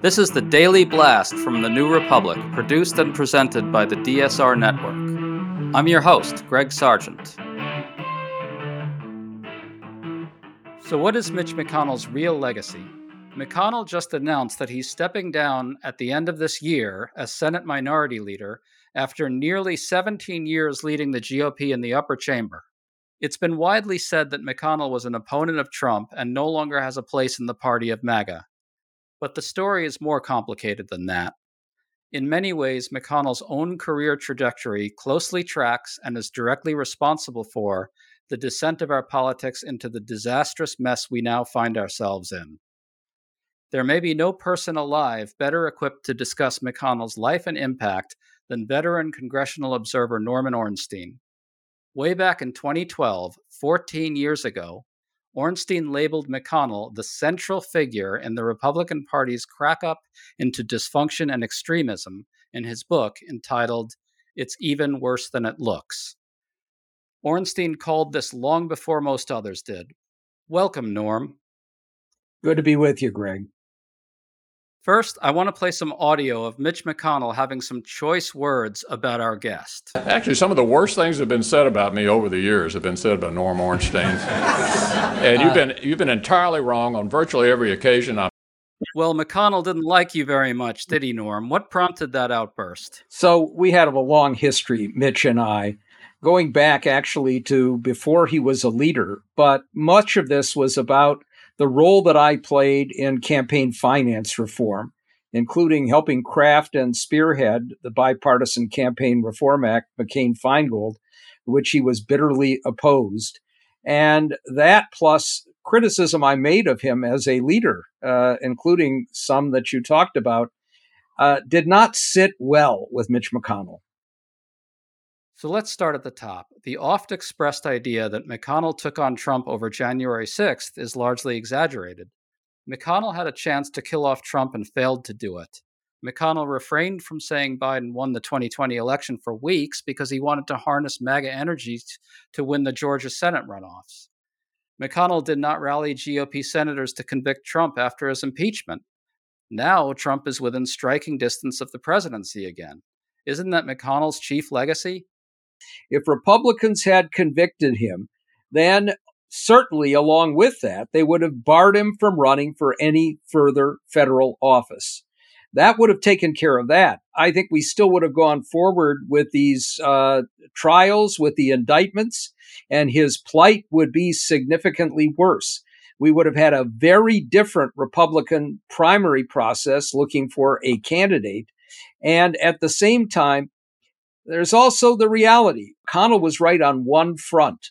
This is the Daily Blast from the New Republic, produced and presented by the DSR Network. I'm your host, Greg Sargent. So, what is Mitch McConnell's real legacy? McConnell just announced that he's stepping down at the end of this year as Senate Minority Leader after nearly 17 years leading the GOP in the upper chamber. It's been widely said that McConnell was an opponent of Trump and no longer has a place in the party of MAGA. But the story is more complicated than that. In many ways, McConnell's own career trajectory closely tracks and is directly responsible for the descent of our politics into the disastrous mess we now find ourselves in. There may be no person alive better equipped to discuss McConnell's life and impact than veteran congressional observer Norman Ornstein. Way back in 2012, 14 years ago, Ornstein labeled McConnell the central figure in the Republican Party's crack up into dysfunction and extremism in his book entitled It's Even Worse Than It Looks. Ornstein called this long before most others did. Welcome, Norm. Good to be with you, Greg. First, I want to play some audio of Mitch McConnell having some choice words about our guest. Actually, some of the worst things that have been said about me over the years have been said by Norm Ornstein. and you've been you've been entirely wrong on virtually every occasion. i well, McConnell didn't like you very much, did he, Norm? What prompted that outburst? So we had a long history, Mitch and I, going back actually to before he was a leader. But much of this was about the role that I played in campaign finance reform, including helping craft and spearhead the bipartisan Campaign Reform Act, McCain Feingold, which he was bitterly opposed. And that plus criticism I made of him as a leader, uh, including some that you talked about, uh, did not sit well with Mitch McConnell. So let's start at the top. The oft expressed idea that McConnell took on Trump over January 6th is largely exaggerated. McConnell had a chance to kill off Trump and failed to do it. McConnell refrained from saying Biden won the 2020 election for weeks because he wanted to harness MAGA energy to win the Georgia Senate runoffs. McConnell did not rally GOP senators to convict Trump after his impeachment. Now Trump is within striking distance of the presidency again. Isn't that McConnell's chief legacy? If Republicans had convicted him, then certainly along with that, they would have barred him from running for any further federal office. That would have taken care of that. I think we still would have gone forward with these uh, trials, with the indictments, and his plight would be significantly worse. We would have had a very different Republican primary process looking for a candidate. And at the same time, there's also the reality. Connell was right on one front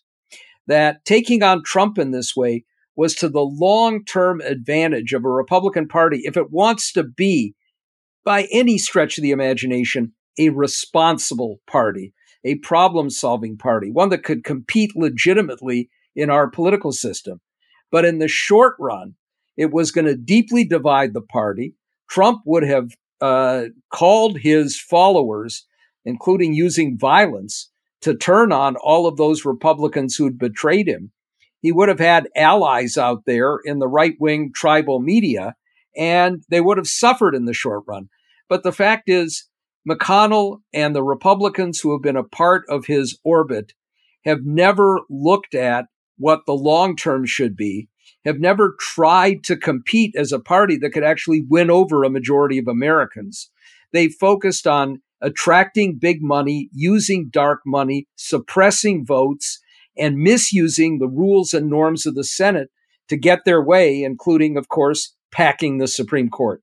that taking on Trump in this way was to the long term advantage of a Republican Party if it wants to be, by any stretch of the imagination, a responsible party, a problem solving party, one that could compete legitimately in our political system. But in the short run, it was going to deeply divide the party. Trump would have uh, called his followers, including using violence, to turn on all of those Republicans who'd betrayed him. He would have had allies out there in the right wing tribal media, and they would have suffered in the short run. But the fact is, McConnell and the Republicans who have been a part of his orbit have never looked at what the long term should be, have never tried to compete as a party that could actually win over a majority of Americans. They focused on attracting big money, using dark money, suppressing votes, and misusing the rules and norms of the Senate to get their way, including, of course, packing the Supreme Court.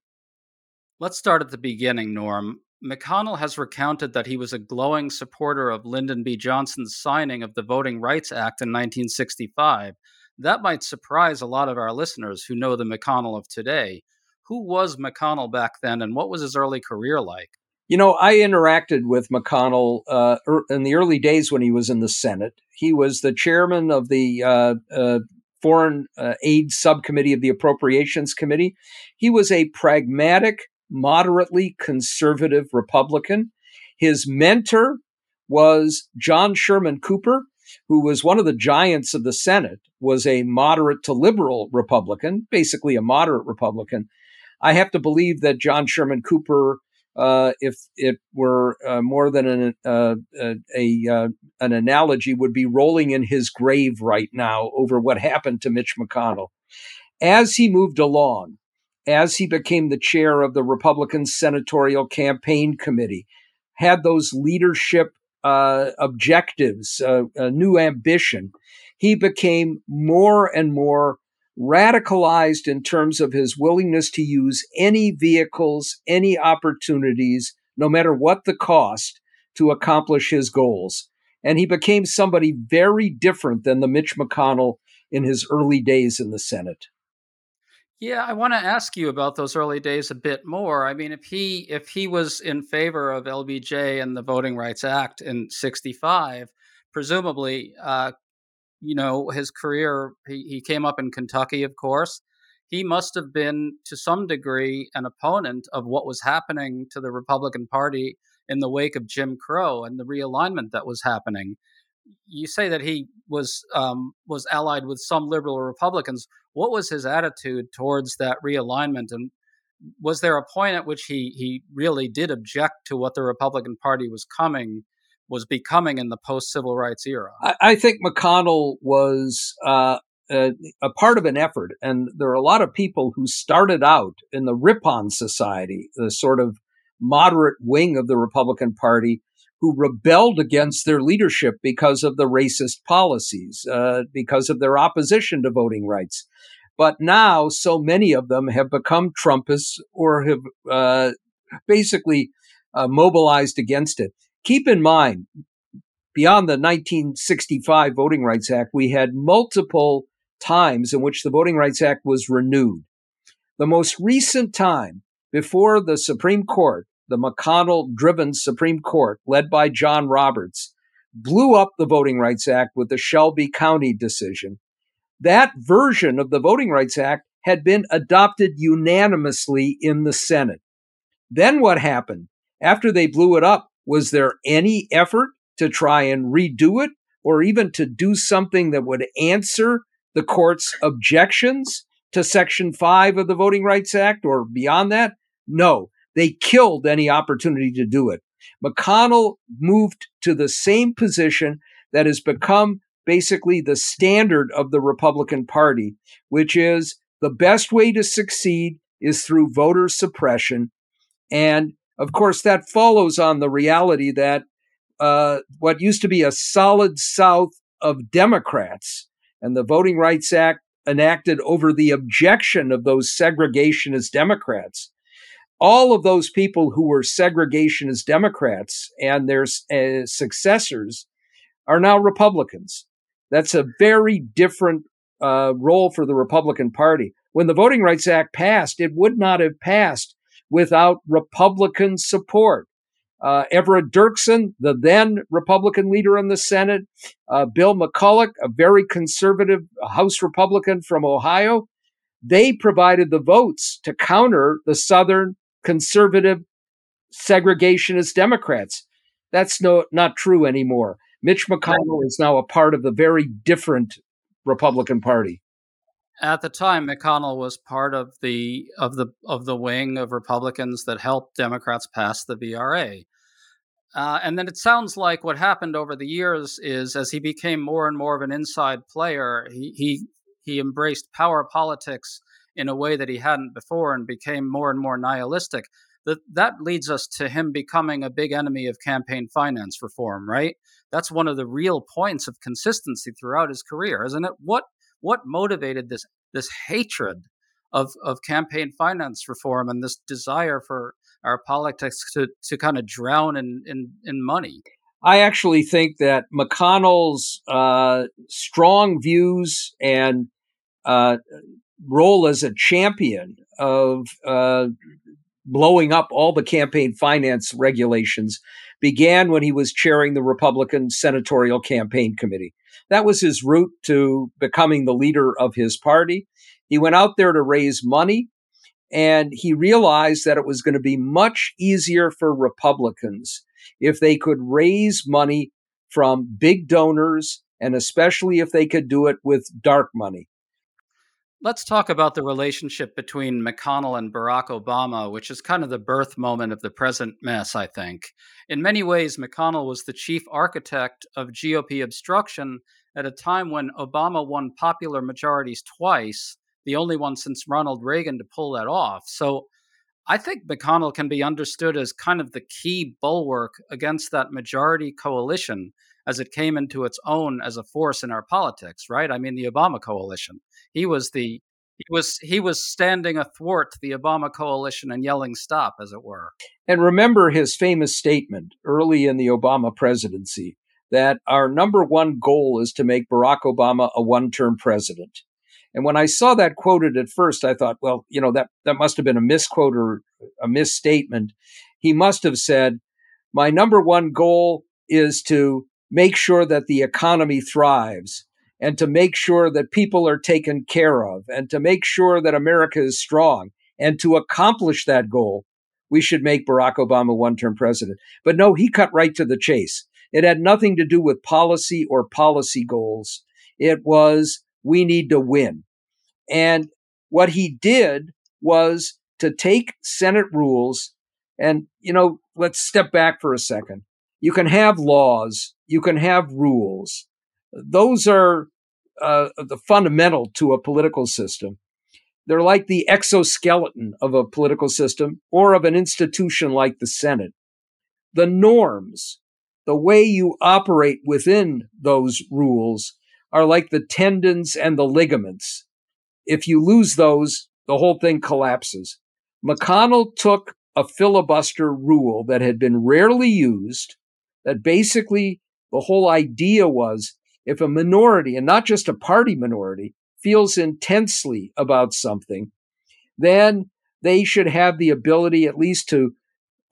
Let's start at the beginning, Norm. McConnell has recounted that he was a glowing supporter of Lyndon B. Johnson's signing of the Voting Rights Act in 1965. That might surprise a lot of our listeners who know the McConnell of today. Who was McConnell back then, and what was his early career like? You know, I interacted with McConnell uh, er, in the early days when he was in the Senate. He was the chairman of the uh, uh, Foreign uh, Aid Subcommittee of the Appropriations Committee. He was a pragmatic, moderately conservative Republican. His mentor was John Sherman Cooper, who was one of the giants of the Senate, was a moderate to liberal Republican, basically a moderate Republican. I have to believe that John Sherman Cooper, uh, if it were uh, more than an, uh, a, a uh, an analogy, would be rolling in his grave right now over what happened to Mitch McConnell. As he moved along, as he became the chair of the Republican Senatorial Campaign Committee, had those leadership uh, objectives, uh, a new ambition, he became more and more radicalized in terms of his willingness to use any vehicles, any opportunities, no matter what the cost, to accomplish his goals. And he became somebody very different than the Mitch McConnell in his early days in the Senate. Yeah, I want to ask you about those early days a bit more. I mean, if he if he was in favor of LBJ and the Voting Rights Act in '65, presumably, uh, you know, his career he, he came up in Kentucky, of course. He must have been to some degree an opponent of what was happening to the Republican Party in the wake of Jim Crow and the realignment that was happening you say that he was um, was allied with some liberal Republicans. What was his attitude towards that realignment, and was there a point at which he he really did object to what the Republican Party was coming was becoming in the post civil rights era? I, I think McConnell was. Uh, a, a, part of an effort, and there are a lot of people who started out in the Ripon Society, the sort of moderate wing of the Republican Party, who rebelled against their leadership because of the racist policies, uh, because of their opposition to voting rights. But now, so many of them have become Trumpists or have uh, basically uh, mobilized against it. Keep in mind, beyond the 1965 Voting Rights Act, we had multiple times in which the Voting Rights Act was renewed. The most recent time before the Supreme Court the McConnell driven Supreme Court, led by John Roberts, blew up the Voting Rights Act with the Shelby County decision. That version of the Voting Rights Act had been adopted unanimously in the Senate. Then what happened? After they blew it up, was there any effort to try and redo it or even to do something that would answer the court's objections to Section 5 of the Voting Rights Act or beyond that? No. They killed any opportunity to do it. McConnell moved to the same position that has become basically the standard of the Republican Party, which is the best way to succeed is through voter suppression. And of course, that follows on the reality that uh, what used to be a solid South of Democrats and the Voting Rights Act enacted over the objection of those segregationist Democrats all of those people who were segregationist Democrats and their uh, successors are now Republicans. That's a very different uh, role for the Republican Party. When the Voting Rights Act passed, it would not have passed without Republican support. Uh, Everett Dirksen, the then Republican leader in the Senate, uh, Bill McCulloch, a very conservative House Republican from Ohio, they provided the votes to counter the Southern conservative segregationist Democrats. That's no, not true anymore. Mitch McConnell is now a part of the very different Republican Party. At the time, McConnell was part of the of the of the wing of Republicans that helped Democrats pass the VRA. Uh, and then it sounds like what happened over the years is as he became more and more of an inside player, he he he embraced power politics in a way that he hadn't before and became more and more nihilistic. That that leads us to him becoming a big enemy of campaign finance reform, right? That's one of the real points of consistency throughout his career, isn't it? What what motivated this this hatred of of campaign finance reform and this desire for our politics to to kind of drown in in, in money? I actually think that McConnell's uh, strong views and uh, role as a champion of uh, blowing up all the campaign finance regulations began when he was chairing the Republican Senatorial Campaign Committee. That was his route to becoming the leader of his party. He went out there to raise money and he realized that it was going to be much easier for Republicans if they could raise money from big donors and especially if they could do it with dark money. Let's talk about the relationship between McConnell and Barack Obama, which is kind of the birth moment of the present mess, I think. In many ways, McConnell was the chief architect of GOP obstruction at a time when Obama won popular majorities twice, the only one since Ronald Reagan to pull that off. So I think McConnell can be understood as kind of the key bulwark against that majority coalition as it came into its own as a force in our politics, right? I mean, the Obama coalition. He was the he was he was standing athwart the Obama coalition and yelling stop as it were. And remember his famous statement early in the Obama presidency that our number one goal is to make Barack Obama a one-term president. And when I saw that quoted at first, I thought, well, you know, that, that must have been a misquote or a misstatement. He must have said, my number one goal is to make sure that the economy thrives and to make sure that people are taken care of and to make sure that America is strong. And to accomplish that goal, we should make Barack Obama one term president. But no, he cut right to the chase. It had nothing to do with policy or policy goals. It was, we need to win. And what he did was to take Senate rules and, you know, let's step back for a second. You can have laws, you can have rules. Those are uh, the fundamental to a political system. They're like the exoskeleton of a political system or of an institution like the Senate. The norms, the way you operate within those rules, are like the tendons and the ligaments. If you lose those, the whole thing collapses. McConnell took a filibuster rule that had been rarely used, that basically the whole idea was if a minority, and not just a party minority, feels intensely about something, then they should have the ability at least to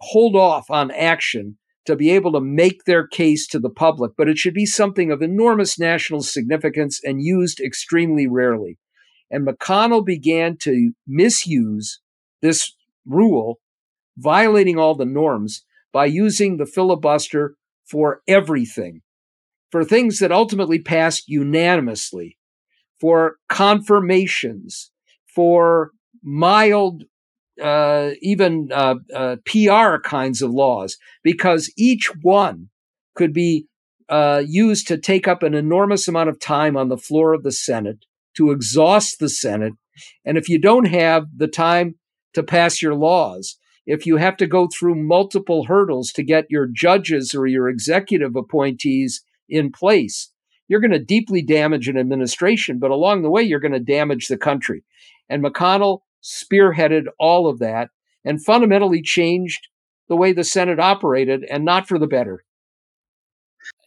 hold off on action to be able to make their case to the public, but it should be something of enormous national significance and used extremely rarely. And McConnell began to misuse this rule, violating all the norms by using the filibuster for everything, for things that ultimately passed unanimously, for confirmations, for mild, uh, even uh, uh, PR kinds of laws, because each one could be uh, used to take up an enormous amount of time on the floor of the Senate, to exhaust the Senate. And if you don't have the time to pass your laws, if you have to go through multiple hurdles to get your judges or your executive appointees in place, you're going to deeply damage an administration, but along the way, you're going to damage the country. And McConnell spearheaded all of that. and fundamentally changed the way the Senate operated and not for the better.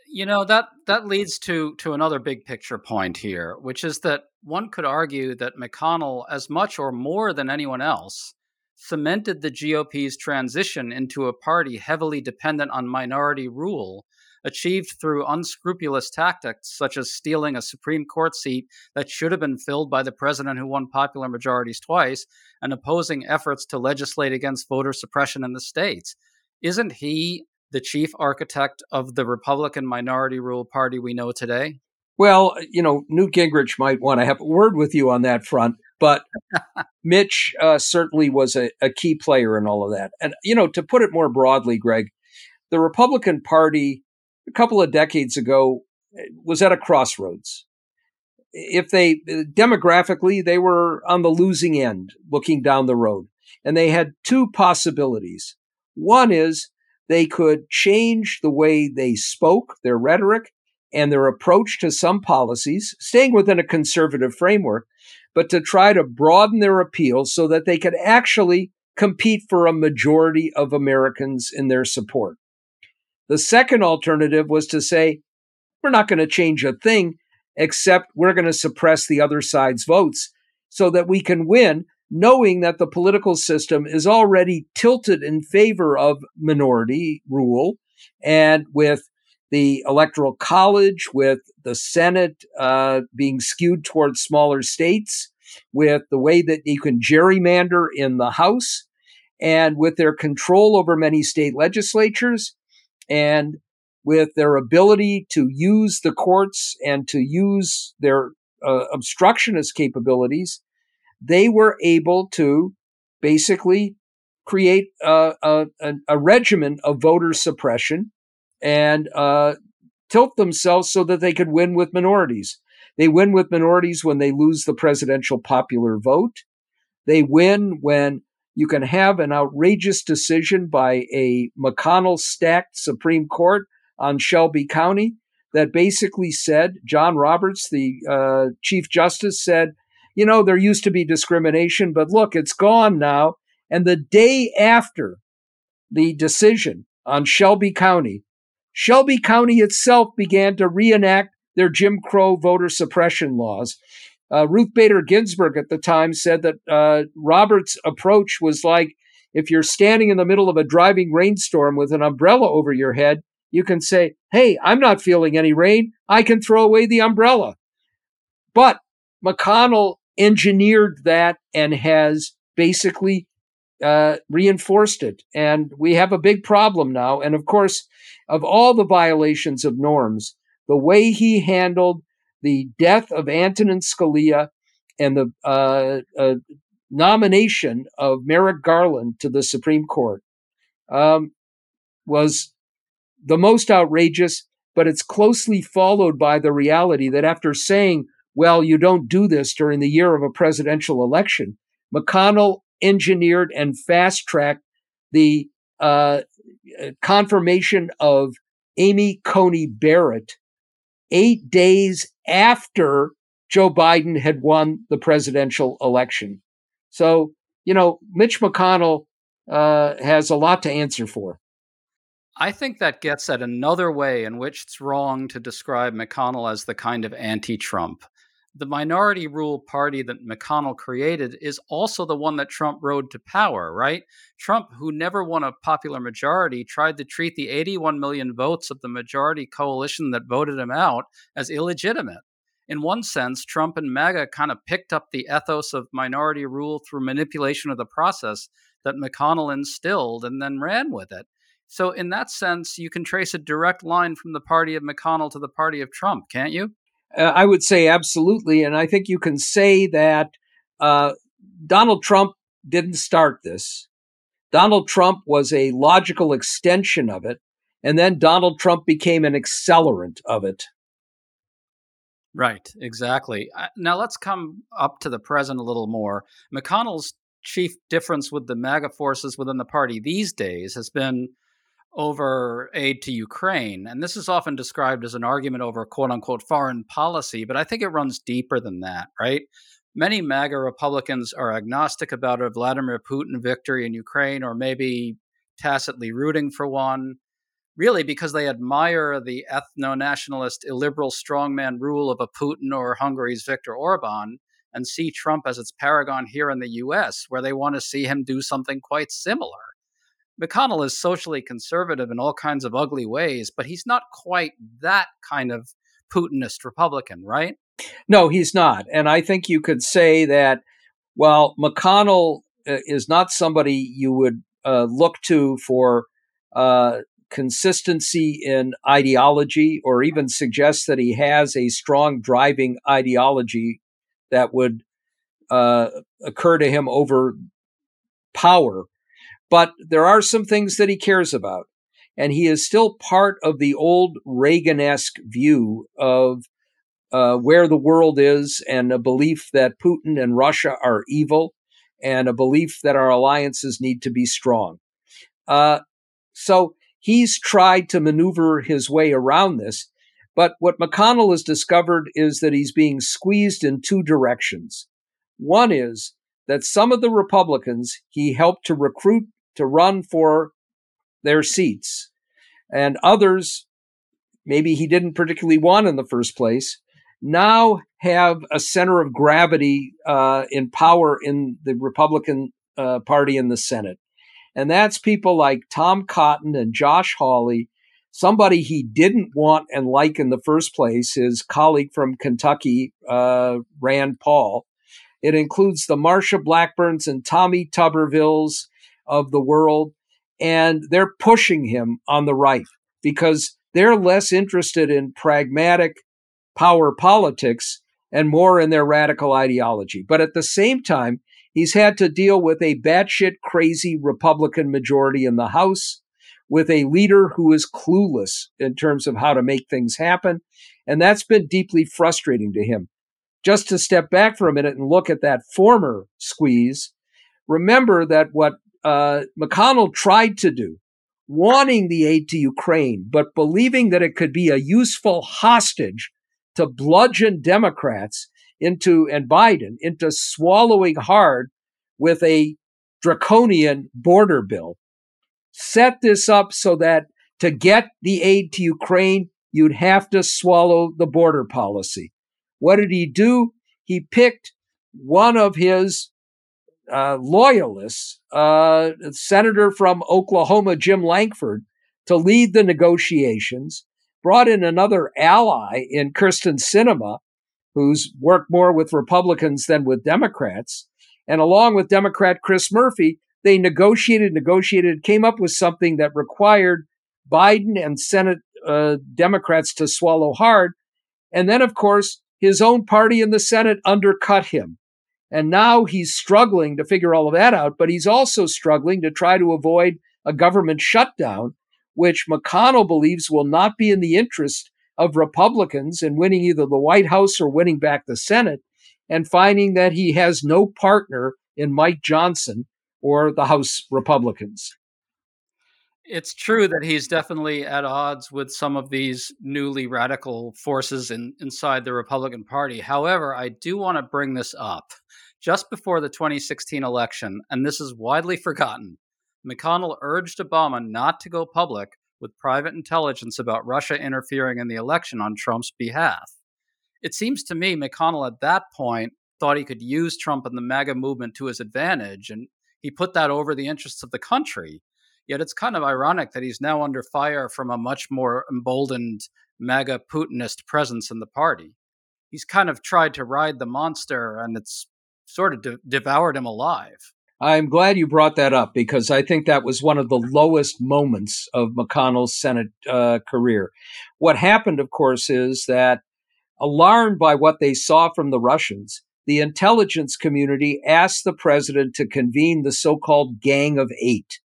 You know that that leads to to another big picture point here, which is that one could argue that McConnell, as much or more than anyone else, cemented the GOP's transition into a party heavily dependent on minority rule, achieved through unscrupulous tactics such as stealing a Supreme Court seat that should have been filled by the president who won popular majorities twice, and opposing efforts to legislate against voter suppression in the states. Isn't he the chief architect of the Republican minority rule party we know today? Well, you know, Newt Gingrich might want to have a word with you on that front, but Mitch uh, certainly was a, a key player in all of that. And, you know, to put it more broadly, Greg, the Republican Party a couple of decades ago was at a crossroads. If they demographically, they were on the losing end looking down the road. And they had two possibilities. One is they could change the way they spoke, their rhetoric, and their approach to some policies, staying within a conservative framework, but to try to broaden their appeal so that they could actually compete for a majority of Americans in their support. The second alternative was to say, we're not going to change a thing, except we're going to suppress the other side's votes so that we can win, knowing that the political system is already tilted in favor of minority rule. And with the Electoral College, with the Senate uh, being skewed towards smaller states, with the way that you can gerrymander in the House, and with their control over many state legislatures, and with their ability to use the courts and to use their uh, obstructionist capabilities, they were able to basically create a, a, a regimen of voter suppression and uh, tilt themselves so that they could win with minorities. They win with minorities when they lose the presidential popular vote. They win when you can have an outrageous decision by a McConnell stacked Supreme Court on Shelby County that basically said, John Roberts, the uh, Chief Justice, said, you know, there used to be discrimination, but look, it's gone now. And the day after the decision on Shelby County, Shelby County itself began to reenact their Jim Crow voter suppression laws. Uh, Ruth Bader Ginsburg at the time said that uh, Roberts' approach was like if you're standing in the middle of a driving rainstorm with an umbrella over your head, you can say, Hey, I'm not feeling any rain. I can throw away the umbrella. But McConnell engineered that and has basically uh, reinforced it. And we have a big problem now. And of course, of all the violations of norms, the way he handled the death of Antonin Scalia and the uh, uh, nomination of Merrick Garland to the Supreme Court um, was the most outrageous, but it's closely followed by the reality that after saying, well, you don't do this during the year of a presidential election, McConnell engineered and fast tracked the uh, confirmation of Amy Coney Barrett eight days after Joe Biden had won the presidential election. So, you know, Mitch McConnell uh, has a lot to answer for. I think that gets at another way in which it's wrong to describe McConnell as the kind of anti Trump the minority rule party that McConnell created is also the one that Trump rode to power, right? Trump, who never won a popular majority, tried to treat the 81 million votes of the majority coalition that voted him out as illegitimate. In one sense, Trump and MAGA kind of picked up the ethos of minority rule through manipulation of the process that McConnell instilled and then ran with it. So, in that sense, you can trace a direct line from the party of McConnell to the party of Trump, can't you? Uh, I would say absolutely. And I think you can say that uh, Donald Trump didn't start this. Donald Trump was a logical extension of it. And then Donald Trump became an accelerant of it. Right, exactly. Uh, now let's come up to the present a little more. McConnell's chief difference with the MAGA forces within the party these days has been over aid to Ukraine. And this is often described as an argument over quote unquote foreign policy, but I think it runs deeper than that, right? Many MAGA Republicans are agnostic about a Vladimir Putin victory in Ukraine or maybe tacitly rooting for one, really because they admire the ethno nationalist illiberal strongman rule of a Putin or Hungary's Viktor Orban and see Trump as its paragon here in the US, where they want to see him do something quite similar. McConnell is socially conservative in all kinds of ugly ways, but he's not quite that kind of Putinist Republican, right? No, he's not. And I think you could say that while McConnell uh, is not somebody you would uh, look to for uh, consistency in ideology or even suggest that he has a strong driving ideology that would uh, occur to him over power. But there are some things that he cares about. And he is still part of the old Reagan esque view of uh, where the world is and a belief that Putin and Russia are evil and a belief that our alliances need to be strong. Uh, so he's tried to maneuver his way around this. But what McConnell has discovered is that he's being squeezed in two directions. One is that some of the Republicans he helped to recruit to run for their seats, and others maybe he didn't particularly want in the first place, now have a center of gravity uh, in power in the Republican uh, Party in the Senate. And that's people like Tom Cotton and Josh Hawley, somebody he didn't want and like in the first place, his colleague from Kentucky, uh, Rand Paul. It includes the Marsha Blackburns and Tommy Tubervilles of the world. And they're pushing him on the right because they're less interested in pragmatic power politics and more in their radical ideology. But at the same time, he's had to deal with a batshit crazy Republican majority in the House, with a leader who is clueless in terms of how to make things happen. And that's been deeply frustrating to him. Just to step back for a minute and look at that former squeeze, remember that what uh, McConnell tried to do, wanting the aid to Ukraine, but believing that it could be a useful hostage to bludgeon Democrats into and Biden into swallowing hard with a draconian border bill. Set this up so that to get the aid to Ukraine, you'd have to swallow the border policy. What did he do? He picked one of his uh, loyalists, uh, Senator from Oklahoma, Jim Lankford, to lead the negotiations brought in another ally in Kyrsten Sinema, who's worked more with Republicans than with Democrats. And along with Democrat Chris Murphy, they negotiated, negotiated, came up with something that required Biden and Senate uh, Democrats to swallow hard. And then, of course, his own party in the Senate undercut him. And now he's struggling to figure all of that out, but he's also struggling to try to avoid a government shutdown which McConnell believes will not be in the interest of Republicans in winning either the White House or winning back the Senate, and finding that he has no partner in Mike Johnson or the House Republicans. It's true that he's definitely at odds with some of these newly radical forces in, inside the Republican Party. However, I do want to bring this up. Just before the 2016 election, and this is widely forgotten, McConnell urged Obama not to go public with private intelligence about Russia interfering in the election on Trump's behalf. It seems to me McConnell at that point thought he could use Trump and the MAGA movement to his advantage, and he put that over the interests of the country. Yet it's kind of ironic that he's now under fire from a much more emboldened MAGA Putinist presence in the party. He's kind of tried to ride the monster, and it's sort of de- devoured him alive. I'm glad you brought that up because I think that was one of the lowest moments of McConnell's Senate uh, career. What happened, of course, is that alarmed by what they saw from the Russians, the intelligence community asked the president to convene the so called Gang of Eight.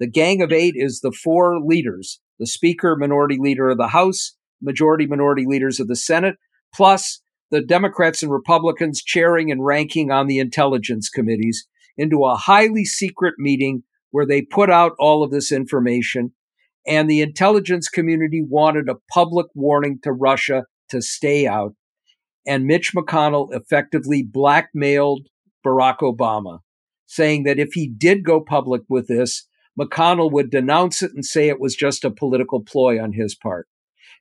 The Gang of Eight is the four leaders the Speaker, Minority Leader of the House, Majority, Minority Leaders of the Senate, plus the Democrats and Republicans chairing and ranking on the intelligence committees into a highly secret meeting where they put out all of this information. And the intelligence community wanted a public warning to Russia to stay out. and Mitch McConnell effectively blackmailed Barack Obama, saying that if he did go public with this, McConnell would denounce it and say it was just a political ploy on his part.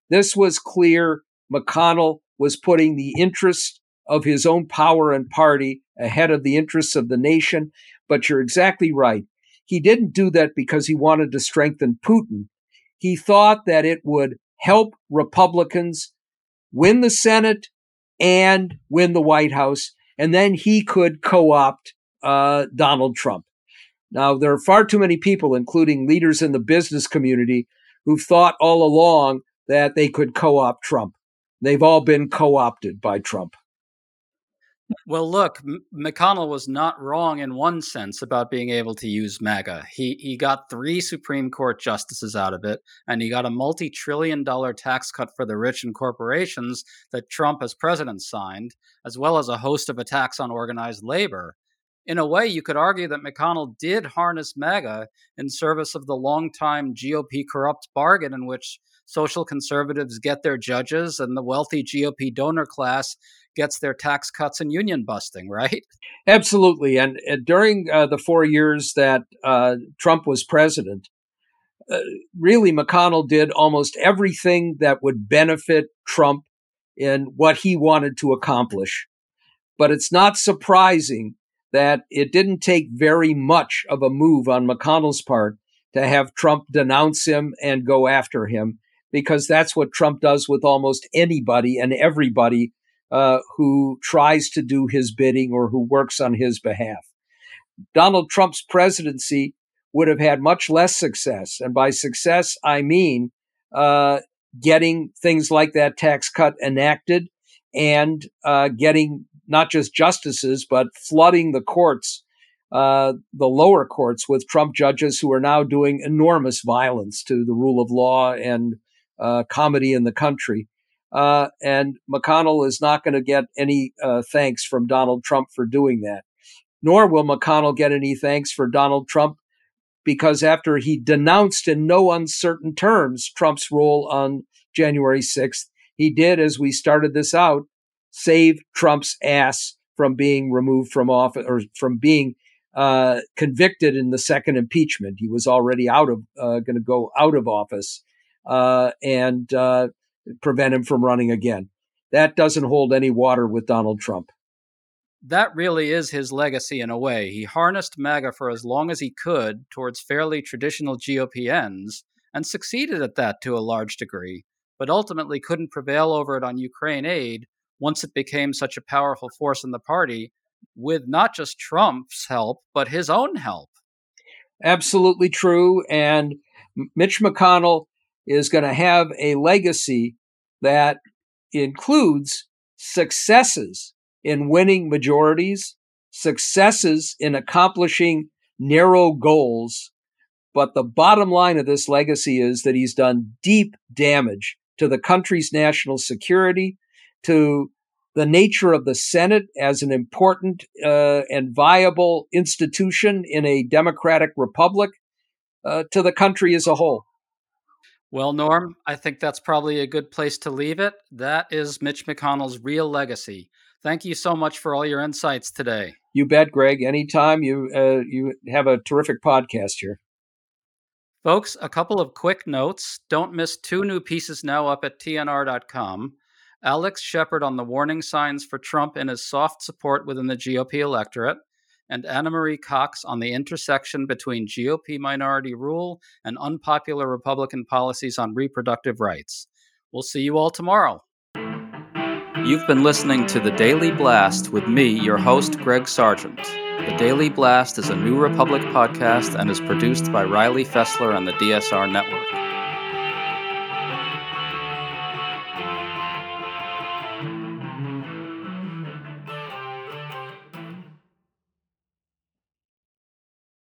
This was clear. McConnell was putting the interests of his own power and party ahead of the interests of the nation. But you're exactly right. He didn't do that because he wanted to strengthen Putin. He thought that it would help Republicans win the Senate and win the White House, and then he could co opt uh, Donald Trump. Now, there are far too many people, including leaders in the business community, who've thought all along that they could co opt Trump. They've all been co opted by Trump. Well, look, McConnell was not wrong in one sense about being able to use MAGA. He he got three Supreme Court justices out of it, and he got a multi-trillion-dollar tax cut for the rich and corporations that Trump, as president, signed, as well as a host of attacks on organized labor. In a way, you could argue that McConnell did harness MAGA in service of the longtime GOP corrupt bargain in which social conservatives get their judges and the wealthy GOP donor class gets their tax cuts and union busting, right? Absolutely. And, and during uh, the four years that uh, Trump was president, uh, really McConnell did almost everything that would benefit Trump in what he wanted to accomplish. But it's not surprising that it didn't take very much of a move on McConnell's part to have Trump denounce him and go after him, because that's what Trump does with almost anybody and everybody uh, who tries to do his bidding or who works on his behalf. Donald Trump's presidency would have had much less success. And by success, I mean uh, getting things like that tax cut enacted and uh, getting not just justices, but flooding the courts, uh, the lower courts, with Trump judges who are now doing enormous violence to the rule of law and uh, comity in the country. Uh, and McConnell is not going to get any uh, thanks from Donald Trump for doing that. Nor will McConnell get any thanks for Donald Trump because after he denounced in no uncertain terms Trump's role on January 6th, he did, as we started this out, save Trump's ass from being removed from office or from being uh, convicted in the second impeachment. He was already out of uh, going to go out of office, uh, and uh, prevent him from running again. That doesn't hold any water with Donald Trump. That really is his legacy in a way. He harnessed MAGA for as long as he could towards fairly traditional GOP ends and succeeded at that to a large degree, but ultimately couldn't prevail over it on Ukraine aid once it became such a powerful force in the party with not just Trump's help, but his own help. Absolutely true. And Mitch McConnell is going to have a legacy that includes successes in winning majorities, successes in accomplishing narrow goals. But the bottom line of this legacy is that he's done deep damage to the country's national security, to the nature of the Senate as an important uh, and viable institution in a democratic republic, uh, to the country as a whole. Well, Norm, I think that's probably a good place to leave it. That is Mitch McConnell's real legacy. Thank you so much for all your insights today. You bet, Greg. Anytime you uh, you have a terrific podcast here. Folks, a couple of quick notes. Don't miss two new pieces now up at tnr.com. Alex Shepard on the warning signs for Trump and his soft support within the GOP electorate, and Ana Marie Cox on the intersection between GOP minority rule and unpopular Republican policies on reproductive rights. We'll see you all tomorrow. You've been listening to The Daily Blast with me, your host, Greg Sargent. The Daily Blast is a New Republic podcast and is produced by Riley Fessler and the DSR Network.